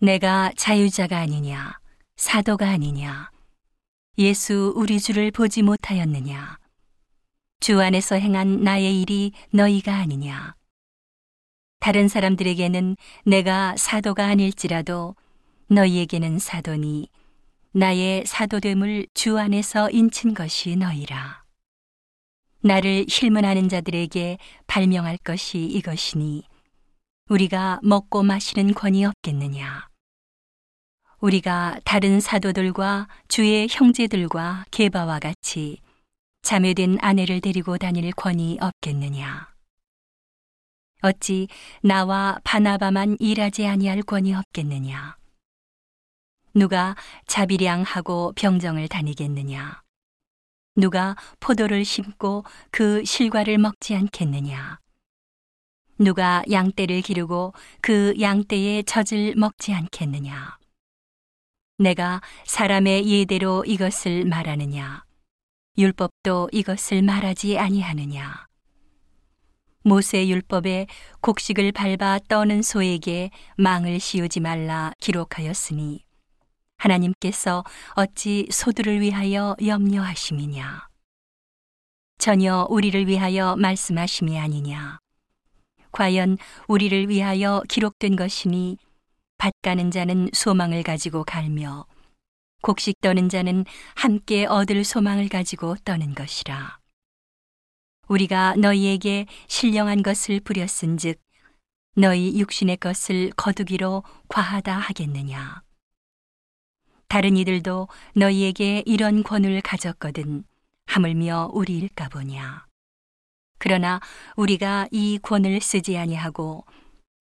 내가 자유자가 아니냐, 사도가 아니냐, 예수 우리 주를 보지 못하였느냐, 주 안에서 행한 나의 일이 너희가 아니냐. 다른 사람들에게는 내가 사도가 아닐지라도 너희에게는 사도니 나의 사도됨을 주 안에서 인친 것이 너희라. 나를 힐문하는 자들에게 발명할 것이 이것이니 우리가 먹고 마시는 권이 없겠느냐. 우리가 다른 사도들과 주의 형제들과 게바와 같이 자매된 아내를 데리고 다닐 권이 없겠느냐. 어찌 나와 바나바만 일하지 아니할 권이 없겠느냐. 누가 자비량하고 병정을 다니겠느냐. 누가 포도를 심고 그 실과를 먹지 않겠느냐. 누가 양떼를 기르고 그 양떼의 젖을 먹지 않겠느냐. 내가 사람의 예대로 이것을 말하느냐. 율법도 이것을 말하지 아니하느냐. 모세 율법에 곡식을 밟아 떠는 소에게 망을 씌우지 말라 기록하였으니 하나님께서 어찌 소들을 위하여 염려하심이냐. 전혀 우리를 위하여 말씀하심이 아니냐. 과연 우리를 위하여 기록된 것이니 밭 가는 자는 소망을 가지고 갈며 곡식 떠는 자는 함께 얻을 소망을 가지고 떠는 것이라. 우리가 너희에게 신령한 것을 부렸은즉 너희 육신의 것을 거두기로 과하다 하겠느냐. 다른 이들도 너희에게 이런 권을 가졌거든 하물며 우리일까 보냐. 그러나 우리가 이 권을 쓰지 아니하고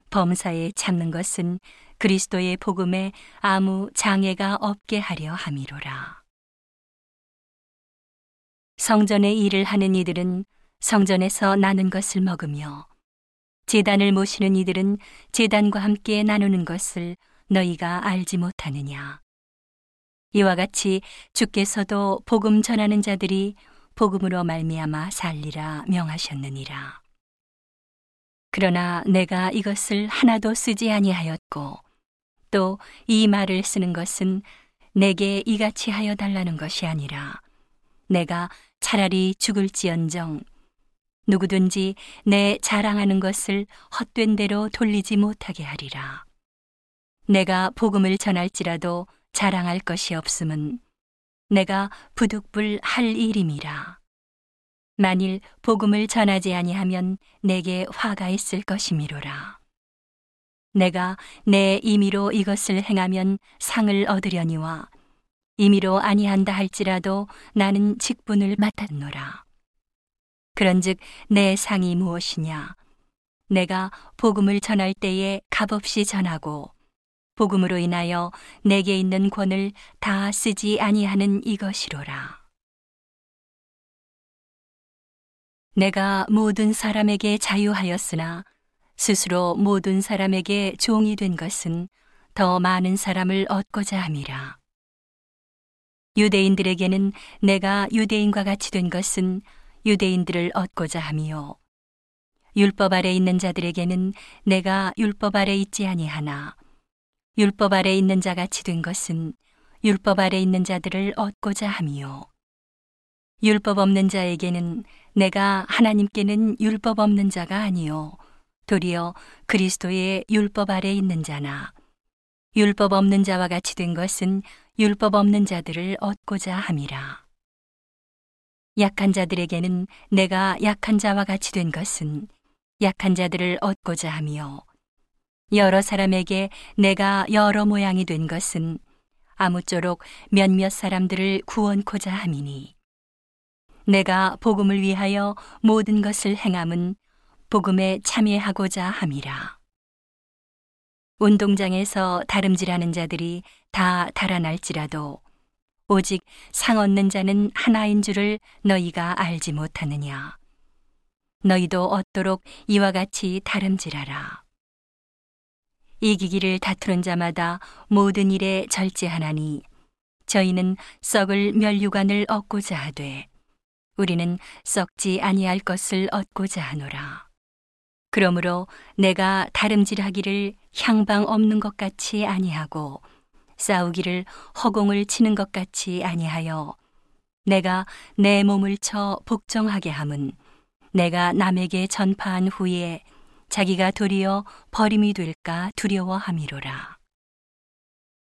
범사에 참는 것은 그리스도의 복음에 아무 장애가 없게 하려 함이로라. 성전의 일을 하는 이들은 성전에서 나눈 것을 먹으며 재단을 모시는 이들은 재단과 함께 나누는 것을 너희가 알지 못하느냐. 이와 같이 주께서도 복음 전하는 자들이 복음으로 말미암아 살리라 명하셨느니라. 그러나 내가 이것을 하나도 쓰지 아니하였고 또 이 말을 쓰는 것은 내게 이같이 하여 달라는 것이 아니라 내가 차라리 죽을지언정 누구든지 내 자랑하는 것을 헛된 대로 돌리지 못하게 하리라. 내가 복음을 전할지라도 자랑할 것이 없음은 내가 부득불 할 일임이라. 만일 복음을 전하지 아니하면 내게 화가 있을 것이미로라. 내가 내 임의로 이것을 행하면 상을 얻으려니와 임의로 아니한다 할지라도 나는 직분을 맡았노라. 그런즉 내 상이 무엇이냐? 내가 복음을 전할 때에 값없이 전하고 복음으로 인하여 내게 있는 권을 다 쓰지 아니하는 이것이로라. 내가 모든 사람에게 자유하였으나 스스로 모든 사람에게 종이 된 것은 더 많은 사람을 얻고자 함이라. 유대인들에게는 내가 유대인과 같이 된 것은 유대인들을 얻고자 함이요. 율법 아래 있는 자들에게는 내가 율법 아래 있지 아니하나 율법 아래 있는 자 같이 된 것은 율법 아래 있는 자들을 얻고자 함이요. 율법 없는 자에게는 내가 하나님께는 율법 없는 자가 아니요. 도리어 그리스도의 율법 아래 있는 자나 율법 없는 자와 같이 된 것은 율법 없는 자들을 얻고자 함이라. 약한 자들에게는 내가 약한 자와 같이 된 것은 약한 자들을 얻고자 하며 여러 사람에게 내가 여러 모양이 된 것은 아무쪼록 몇몇 사람들을 구원코자 함이니 내가 복음을 위하여 모든 것을 행함은 복음에 참여하고자 함이라. 운동장에서 다름질하는 자들이 다 달아날지라도 오직 상 얻는 자는 하나인 줄을 너희가 알지 못하느냐. 너희도 얻도록 이와 같이 다름질하라. 이기기를 다투는 자마다 모든 일에 절제하나니 저희는 썩을 면류관을 얻고자 하되 우리는 썩지 아니할 것을 얻고자 하노라. 그러므로 내가 다름질하기를 향방 없는 것 같이 아니하고 싸우기를 허공을 치는 것 같이 아니하여 내가 내 몸을 쳐 복종하게 함은 내가 남에게 전파한 후에 자기가 도리어 버림이 될까 두려워함이로라.